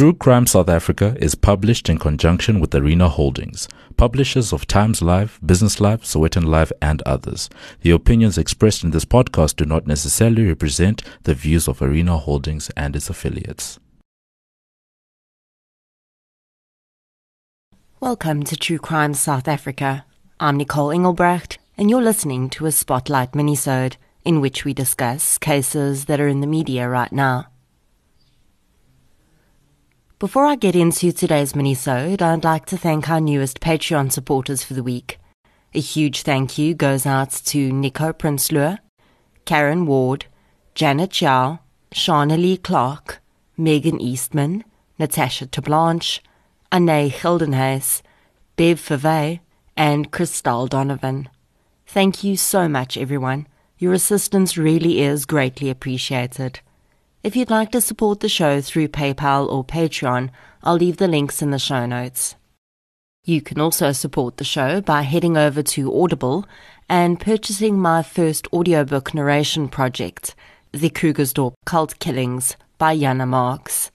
True Crime South Africa is published in conjunction with Arena Holdings, publishers of Times Live, Business Live, Sowetan Live, and others. The opinions expressed in this podcast do not necessarily represent the views of Arena Holdings and its affiliates. Welcome to True Crime South Africa. I'm Nicole Engelbrecht, and you're listening to a Spotlight minisode in which we discuss cases that are in the media right now. Before I get into today's minisode, I'd like to thank our newest Patreon supporters for the week. A huge thank you goes out to Nico Prinsloo, Karen Ward, Janet Chow, Shauna Lee Clark, Megan Eastman, Natasha Tablanche, Anne Geldenhuis, Bev Favey, and Christelle Donovan. Thank you so much, everyone. Your assistance really is greatly appreciated. If you'd like to support the show through PayPal or Patreon, I'll leave the links in the show notes. You can also support the show by heading over to Audible and purchasing my first audiobook narration project, The Krugersdorp Cult Killings by Jana Marx.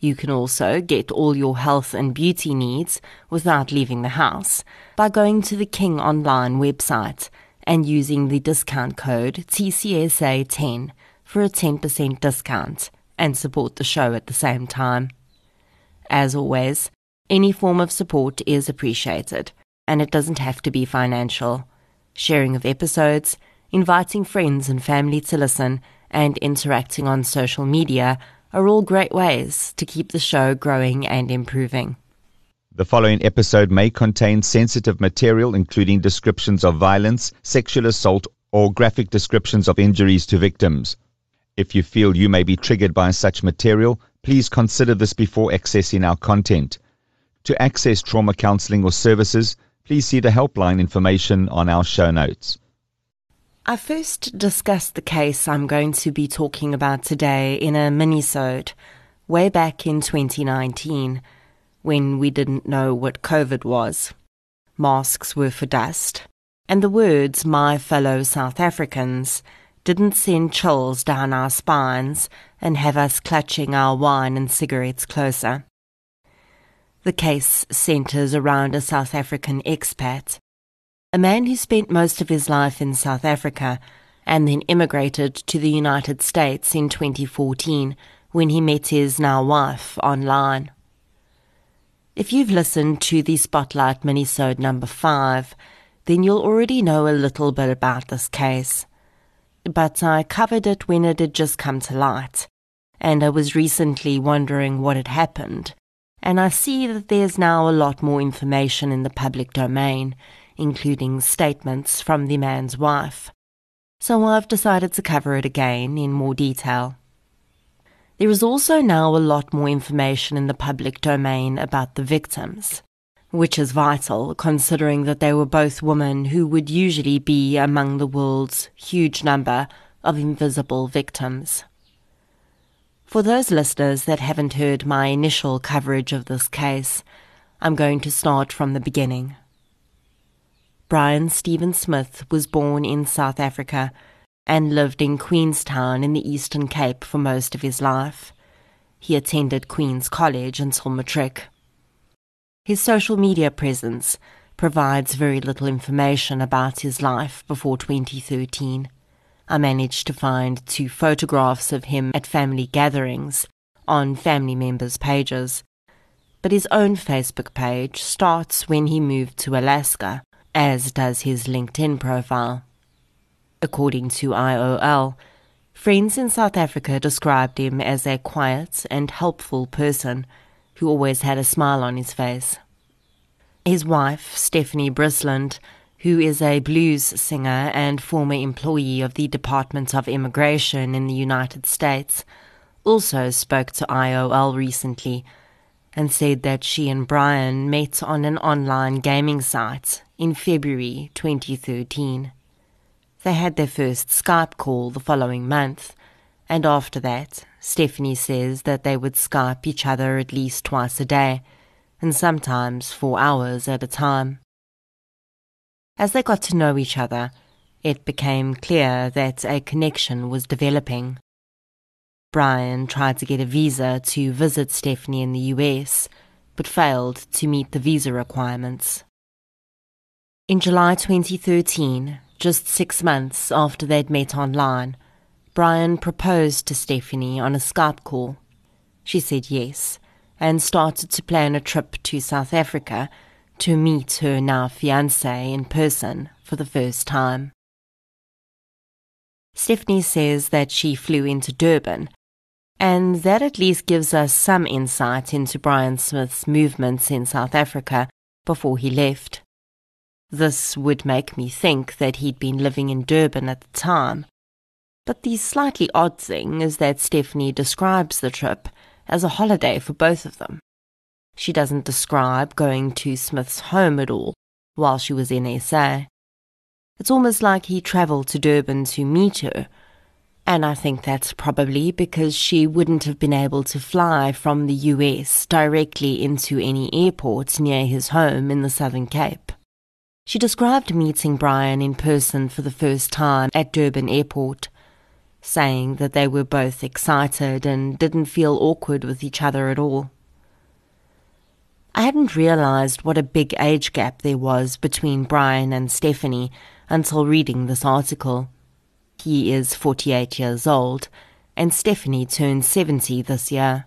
You can also get all your health and beauty needs without leaving the house by going to the King Online website and using the discount code TCSA10 for a 10% discount and support the show at the same time. As always, any form of support is appreciated, and it doesn't have to be financial. Sharing of episodes, inviting friends and family to listen, and interacting on social media are all great ways to keep the show growing and improving. The following episode may contain sensitive material, including descriptions of violence, sexual assault, or graphic descriptions of injuries to victims. If you feel you may be triggered by such material, please consider this before accessing our content. To access trauma counseling or services, please see the helpline information on our show notes. I first discussed the case I'm going to be talking about today in a minisode way back in 2019 when we didn't know what COVID was. Masks were for dust, and the words my fellow South Africans didn't send chills down our spines and have us clutching our wine and cigarettes closer. The case centres around a South African expat, a man who spent most of his life in South Africa and then immigrated to the United States in 2014 when he met his now wife online. If you've listened to the Spotlight minisode number 5, then you'll already know a little bit about this case but I covered it when it had just come to light, and I was recently wondering what had happened. And I see that there's now a lot more information in the public domain, including statements from the man's wife. So I've decided to cover it again in more detail. There is also now a lot more information in the public domain about the victims which is vital considering that they were both women who would usually be among the world's huge number of invisible victims. For those listeners that haven't heard my initial coverage of this case, I'm going to start from the beginning. Brian Steven Smith was born in South Africa and lived in Queenstown in the Eastern Cape for most of his life. He attended Queen's College until matric. His social media presence provides very little information about his life before 2013. I managed to find two photographs of him at family gatherings on family members' pages. But his own Facebook page starts when he moved to Alaska, as does his LinkedIn profile. According to IOL, friends in South Africa described him as a quiet and helpful person who always had a smile on his face. His wife, Stephanie Bissland, who is a blues singer and former employee of the Department of Immigration in the United States, also spoke to IOL recently and said that she and Brian met on an online gaming site in February 2013. They had their first Skype call the following month, and after that, Stephanie says that they would Skype each other at least twice a day, and sometimes for hours at a time. As they got to know each other, it became clear that a connection was developing. Brian tried to get a visa to visit Stephanie in the US, but failed to meet the visa requirements. In July 2013, just six months after they'd met online, Brian proposed to Stephanie on a Skype call. She said yes and started to plan a trip to South Africa to meet her now fiance in person for the first time. Stephanie says that she flew into Durban, and that at least gives us some insight into Brian Smith's movements in South Africa before he left. This would make me think that he'd been living in Durban at the time. But the slightly odd thing is that Stephanie describes the trip as a holiday for both of them. She doesn't describe going to Smith's home at all while she was in SA. It's almost like he travelled to Durban to meet her, and I think that's probably because she wouldn't have been able to fly from the US directly into any airport near his home in the Southern Cape. She described meeting Brian in person for the first time at Durban Airport saying that they were both excited and didn't feel awkward with each other at all. I hadn't realized what a big age gap there was between Brian and Stephanie until reading this article. He is 48 years old, and Stephanie turned 70 this year.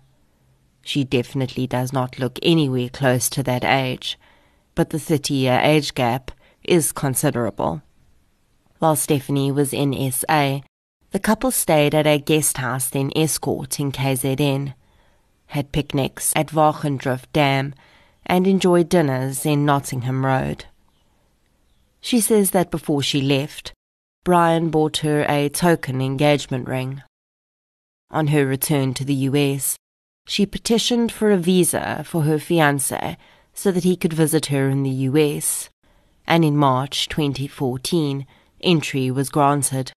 She definitely does not look anywhere close to that age, but the 30 year age gap is considerable. While Stephanie was in SA, the couple stayed at a guest house in Estcourt in KZN, had picnics at Wagendrift Dam, and enjoyed dinners in Nottingham Road. She says that before she left, Brian bought her a token engagement ring. On her return to the US, she petitioned for a visa for her fiance so that he could visit her in the US, and in March 2014, entry was granted.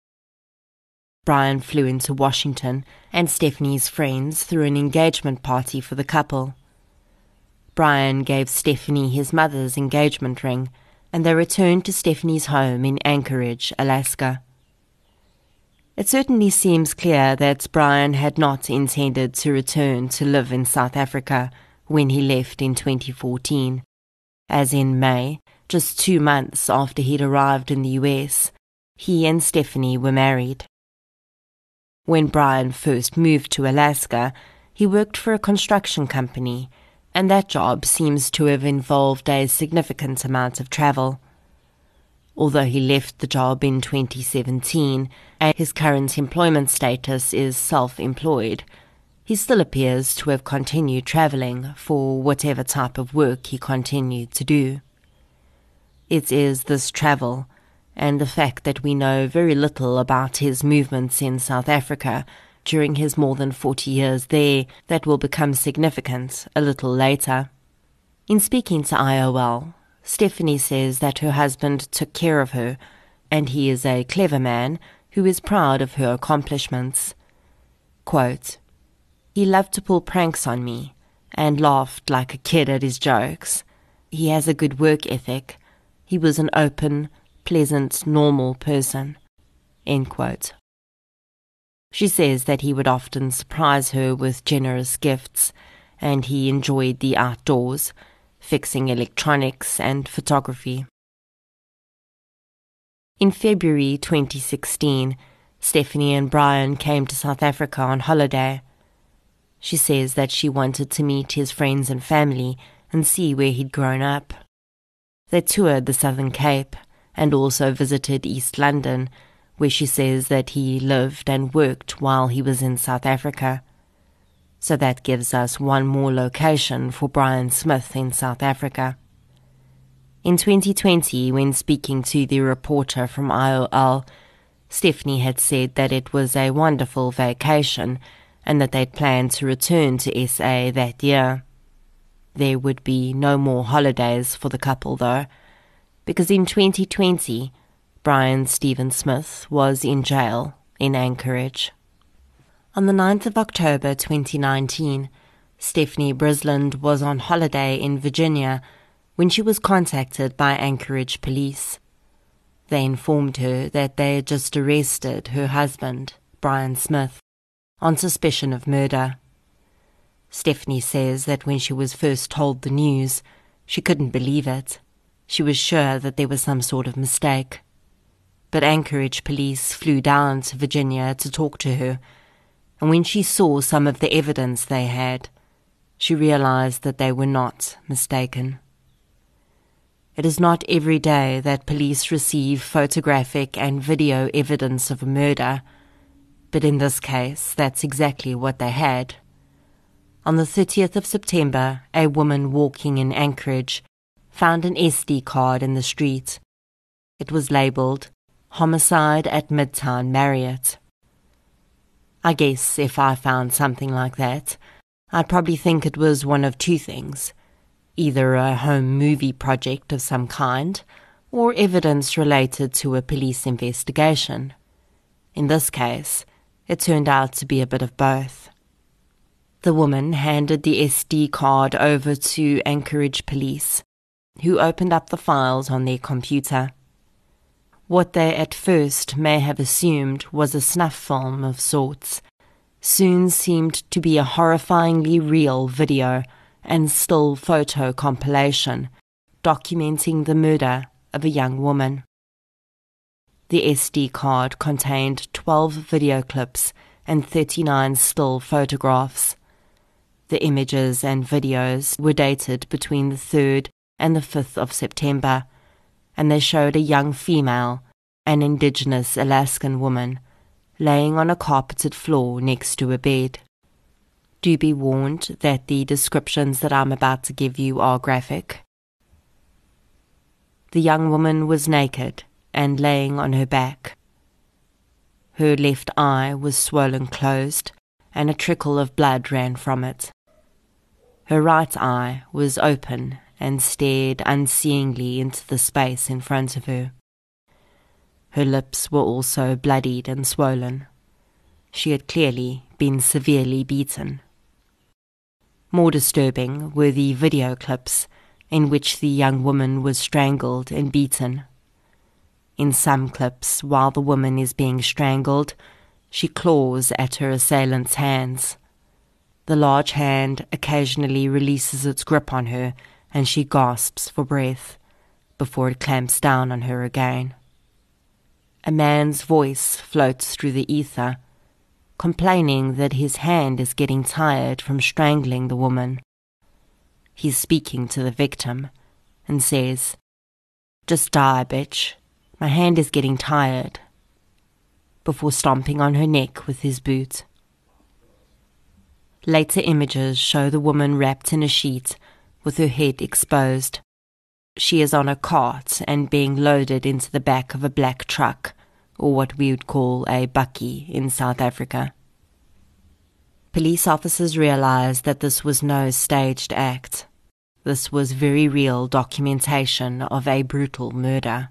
Brian flew into Washington and Stephanie's friends threw an engagement party for the couple. Brian gave Stephanie his mother's engagement ring, and they returned to Stephanie's home in Anchorage, Alaska. It certainly seems clear that Brian had not intended to return to live in South Africa when he left in 2014. As in May, just two months after he'd arrived in the US, he and Stephanie were married. When Brian first moved to Alaska, he worked for a construction company, and that job seems to have involved a significant amount of travel. Although he left the job in 2017 and his current employment status is self employed, he still appears to have continued travelling for whatever type of work he continued to do. It is this travel and the fact that we know very little about his movements in South Africa during his more than 40 years there that will become significant a little later. In speaking to IOL, Stephanie says that her husband took care of her, and he is a clever man who is proud of her accomplishments. Quote, he loved to pull pranks on me and laughed like a kid at his jokes. He has a good work ethic. He was an open, pleasant, normal person. She says that he would often surprise her with generous gifts, and he enjoyed the outdoors, fixing electronics and photography. In February 2016, Stephanie and Brian came to South Africa on holiday. She says that she wanted to meet his friends and family and see where he'd grown up. They toured the Southern Cape and also visited East London, where she says that he lived and worked while he was in South Africa. So that gives us one more location for Brian Smith in South Africa. In 2020, when speaking to the reporter from IOL, Stephanie had said that it was a wonderful vacation and that they'd planned to return to SA that year. There would be no more holidays for the couple, though because in 2020, Brian Steven Smith was in jail in Anchorage. On the 9th of October 2019, Stephanie Bissland was on holiday in Virginia when she was contacted by Anchorage police. They informed her that they had just arrested her husband, Brian Smith. on suspicion of murder. Stephanie says that when she was first told the news, she couldn't believe it. She was sure that there was some sort of mistake. But Anchorage police flew down to Virginia to talk to her, and when she saw some of the evidence they had, she realized that they were not mistaken. It is not every day that police receive photographic and video evidence of a murder, but in this case, that's exactly what they had. On the 30th of September, a woman walking in Anchorage found an SD card in the street. It was labeled Homicide at Midtown Marriott. I guess if I found something like that, I'd probably think it was one of two things either a home movie project of some kind, or evidence related to a police investigation. In this case, it turned out to be a bit of both. The woman handed the SD card over to Anchorage police, who opened up the files on their computer. What they at first may have assumed was a snuff film of sorts soon seemed to be a horrifyingly real video and still photo compilation documenting the murder of a young woman. The SD card contained 12 video clips and 39 still photographs. The images and videos were dated between the 3rd and the 5th of September, and they showed a young female, an indigenous Alaskan woman, laying on a carpeted floor next to a bed. Do be warned that the descriptions that I'm about to give you are graphic. The young woman was naked and laying on her back. Her left eye was swollen closed, and a trickle of blood ran from it. Her right eye was open and stared unseeingly into the space in front of her. Her lips were also bloodied and swollen. She had clearly been severely beaten. More disturbing were the video clips in which the young woman was strangled and beaten. In some clips, while the woman is being strangled, she claws at her assailant's hands. The large hand occasionally releases its grip on her, and she gasps for breath before it clamps down on her again. A man's voice floats through the ether complaining that his hand is getting tired from strangling the woman. He's speaking to the victim and says, Just die, bitch. My hand is getting tired. Before stomping on her neck with his boot. Later images show the woman wrapped in a sheet with her head exposed. She is on a cart and being loaded into the back of a black truck or what we would call a bakkie in South Africa. Police officers realized that this was no staged act. This was very real documentation of a brutal murder.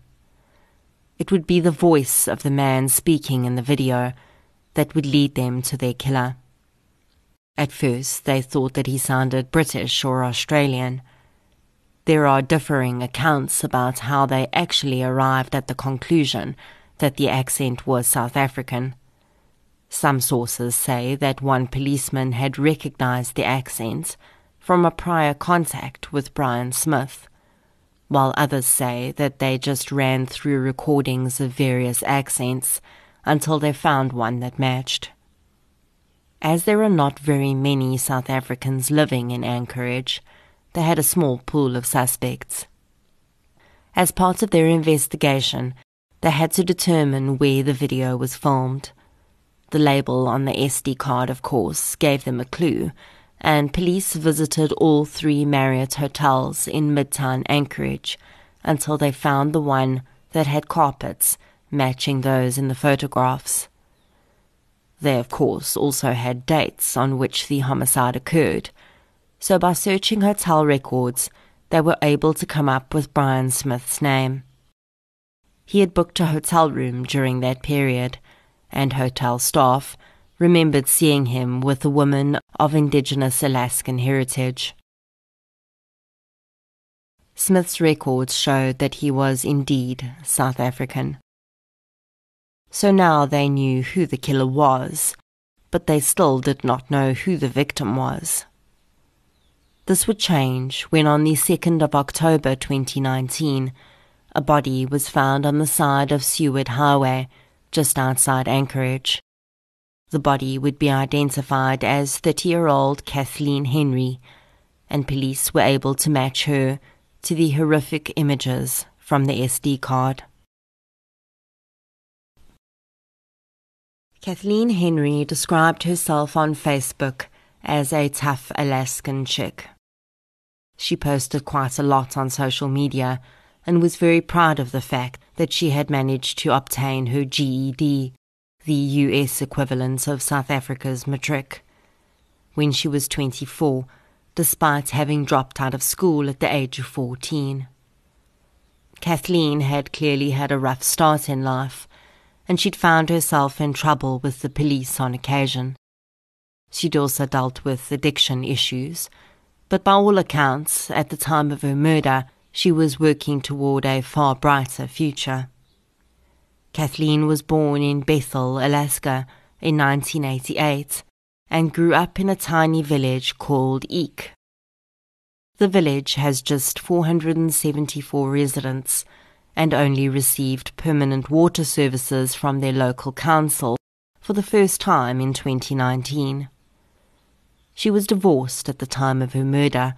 It would be the voice of the man speaking in the video that would lead them to their killer. At first, they thought that he sounded British or Australian. There are differing accounts about how they actually arrived at the conclusion that the accent was South African. Some sources say that one policeman had recognized the accent from a prior contact with Brian Smith, while others say that they just ran through recordings of various accents until they found one that matched. As there are not very many South Africans living in Anchorage, they had a small pool of suspects. As part of their investigation, they had to determine where the video was filmed. The label on the SD card, of course, gave them a clue, and police visited all three Marriott hotels in Midtown Anchorage until they found the one that had carpets matching those in the photographs. They, of course, also had dates on which the homicide occurred, so by searching hotel records, they were able to come up with Brian Smith's name. He had booked a hotel room during that period, and hotel staff remembered seeing him with a woman of indigenous Alaskan heritage. Smith's records showed that he was indeed South African. So now they knew who the killer was, but they still did not know who the victim was. This would change when, on the 2nd of October 2019, a body was found on the side of Seward Highway, just outside Anchorage. The body would be identified as 30 year old Kathleen Henry, and police were able to match her to the horrific images from the SD card. Kathleen Henry described herself on Facebook as a tough Alaskan chick. She posted quite a lot on social media and was very proud of the fact that she had managed to obtain her GED, the US equivalent of South Africa's matric, when she was 24, despite having dropped out of school at the age of 14. Kathleen had clearly had a rough start in life, and she'd found herself in trouble with the police on occasion. She'd also dealt with addiction issues but by all accounts, at the time of her murder, she was working toward a far brighter future. Kathleen was born in Bethel, Alaska, in 1988 and grew up in a tiny village called Eek. The village has just 474 residents and only received permanent water services from their local council for the first time in 2019. She was divorced at the time of her murder,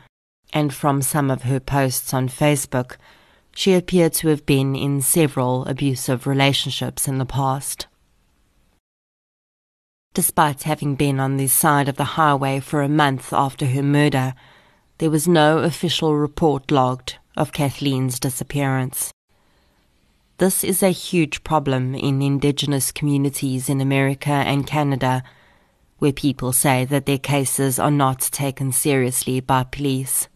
and from some of her posts on Facebook, she appeared to have been in several abusive relationships in the past. Despite having been on this side of the highway for a month after her murder, there was no official report logged of Kathleen's disappearance. This is a huge problem in Indigenous communities in America and Canada where people say that their cases are not taken seriously by police.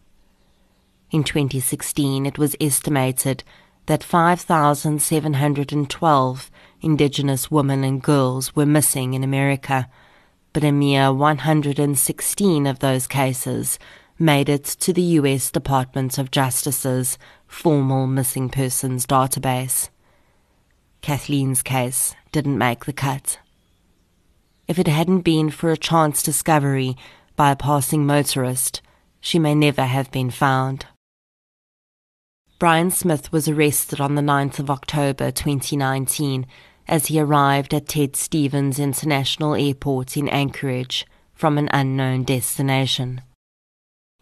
In 2016, it was estimated that 5,712 Indigenous women and girls were missing in America, but a mere 116 of those cases made it to the U.S. Department of Justice's formal missing persons database. Kathleen's case didn't make the cut if it hadn't been for a chance discovery by a passing motorist, she may never have been found. Brian Smith was arrested on the 9th of October 2019 as he arrived at Ted Stevens International Airport in Anchorage from an unknown destination.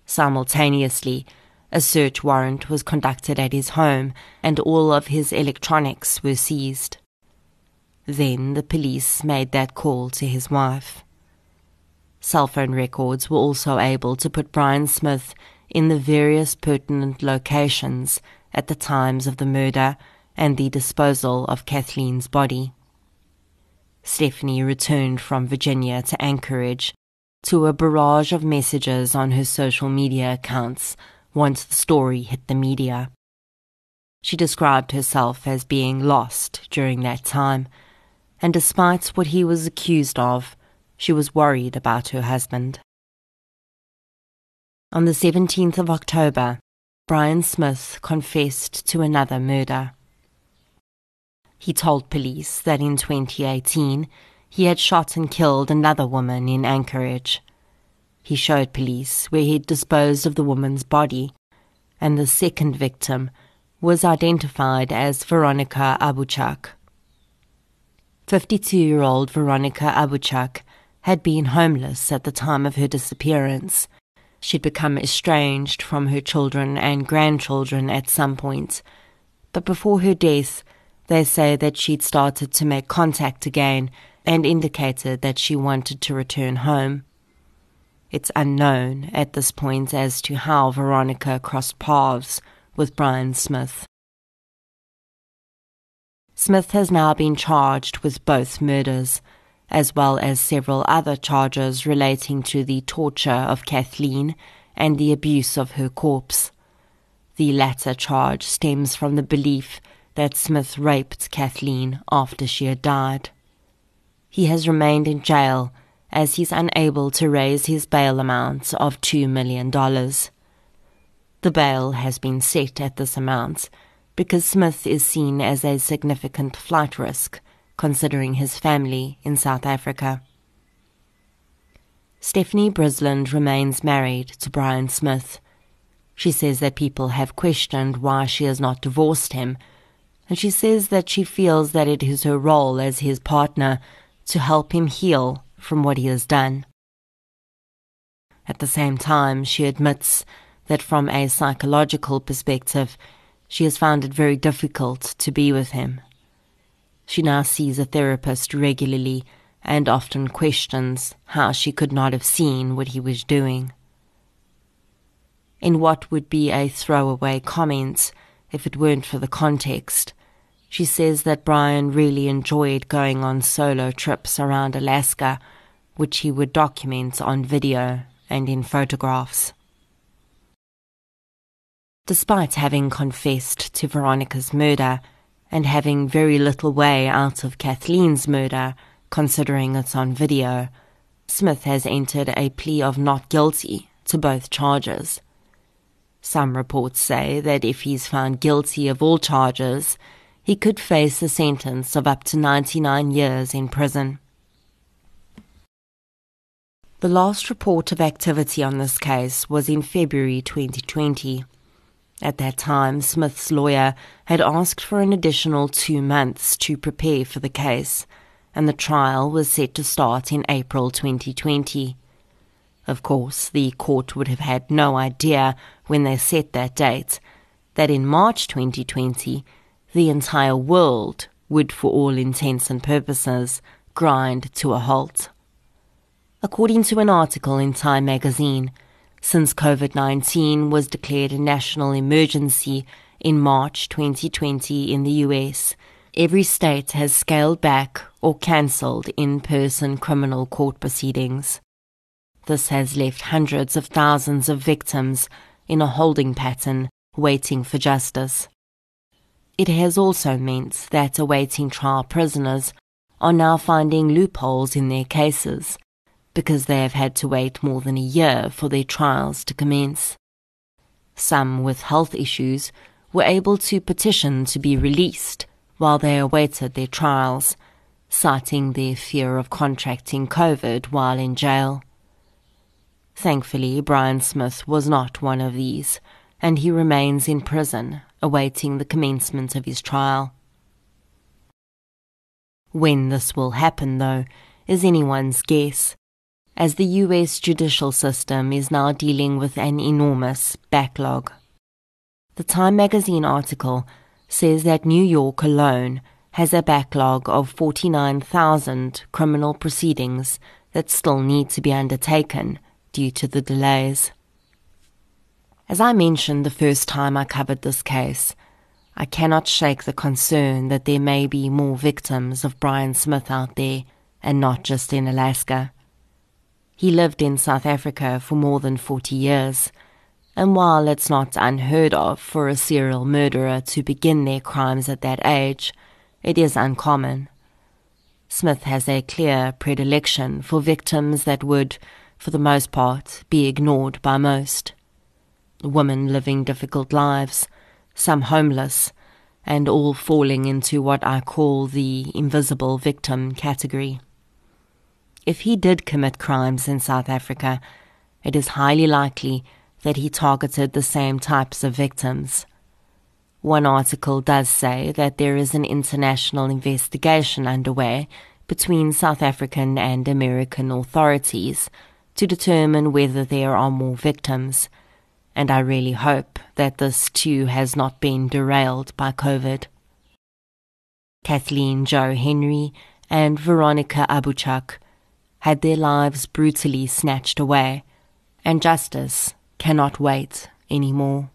Simultaneously, a search warrant was conducted at his home and all of his electronics were seized. Then the police made that call to his wife. Cell phone records were also able to put Brian Smith in the various pertinent locations at the times of the murder and the disposal of Kathleen's body. Stephanie returned from Virginia to Anchorage to a barrage of messages on her social media accounts once the story hit the media. She described herself as being lost during that time and despite what he was accused of, she was worried about her husband. On the 17th of October, Brian Smith confessed to another murder. He told police that in 2018 he had shot and killed another woman in Anchorage. He showed police where he'd disposed of the woman's body, and the second victim was identified as Veronica Abouchuk. 52 year old Veronica Abouchuk had been homeless at the time of her disappearance. She'd become estranged from her children and grandchildren at some point, but before her death, they say that she'd started to make contact again and indicated that she wanted to return home. It's unknown at this point as to how Veronica crossed paths with Brian Smith. Smith has now been charged with both murders, as well as several other charges relating to the torture of Kathleen and the abuse of her corpse. The latter charge stems from the belief that Smith raped Kathleen after she had died. He has remained in jail as he's unable to raise his bail amount of $2 million. The bail has been set at this amount because Smith is seen as a significant flight risk, considering his family in South Africa. Stephanie Bissland remains married to Brian Smith. She says that people have questioned why she has not divorced him, and she says that she feels that it is her role as his partner to help him heal from what he has done. At the same time, she admits that from a psychological perspective, she has found it very difficult to be with him. She now sees a therapist regularly and often questions how she could not have seen what he was doing. In what would be a throwaway comment, if it weren't for the context, she says that Brian really enjoyed going on solo trips around Alaska, which he would document on video and in photographs. Despite having confessed to Veronica's murder and having very little way out of Kathleen's murder, considering it's on video, Smith has entered a plea of not guilty to both charges. Some reports say that if he's found guilty of all charges, he could face a sentence of up to 99 years in prison. The last report of activity on this case was in February 2020. At that time, Smith's lawyer had asked for an additional two months to prepare for the case, and the trial was set to start in April 2020. Of course, the court would have had no idea when they set that date that in March 2020 the entire world would, for all intents and purposes, grind to a halt. According to an article in Time magazine, since COVID 19 was declared a national emergency in March 2020 in the US, every state has scaled back or cancelled in person criminal court proceedings. This has left hundreds of thousands of victims in a holding pattern waiting for justice. It has also meant that awaiting trial prisoners are now finding loopholes in their cases because they have had to wait more than a year for their trials to commence. Some with health issues were able to petition to be released while they awaited their trials, citing their fear of contracting COVID while in jail. Thankfully, Brian Smith was not one of these, and he remains in prison awaiting the commencement of his trial. When this will happen, though, is anyone's guess, as the US judicial system is now dealing with an enormous backlog. The Time magazine article says that New York alone has a backlog of 49,000 criminal proceedings that still need to be undertaken due to the delays. As I mentioned the first time I covered this case, I cannot shake the concern that there may be more victims of Brian Smith out there, and not just in Alaska. He lived in South Africa for more than 40 years, and while it's not unheard of for a serial murderer to begin their crimes at that age, it is uncommon. Smith has a clear predilection for victims that would, for the most part, be ignored by most women living difficult lives, some homeless, and all falling into what I call the invisible victim category. If he did commit crimes in South Africa, it is highly likely that he targeted the same types of victims. One article does say that there is an international investigation underway between South African and American authorities to determine whether there are more victims and I really hope that this too has not been derailed by COVID. Kathleen Jo Henry and Veronica Abouchuk had their lives brutally snatched away, and justice cannot wait anymore.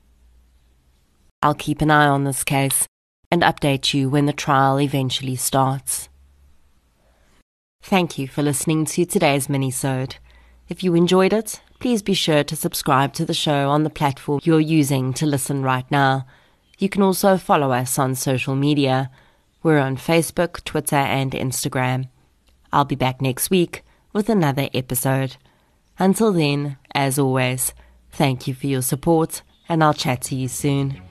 I'll keep an eye on this case and update you when the trial eventually starts. Thank you for listening to today's mini-sode. If you enjoyed it, please be sure to subscribe to the show on the platform you're using to listen right now. You can also follow us on social media. We're on Facebook, Twitter, and Instagram. I'll be back next week with another episode. Until then, as always, thank you for your support, and I'll chat to you soon.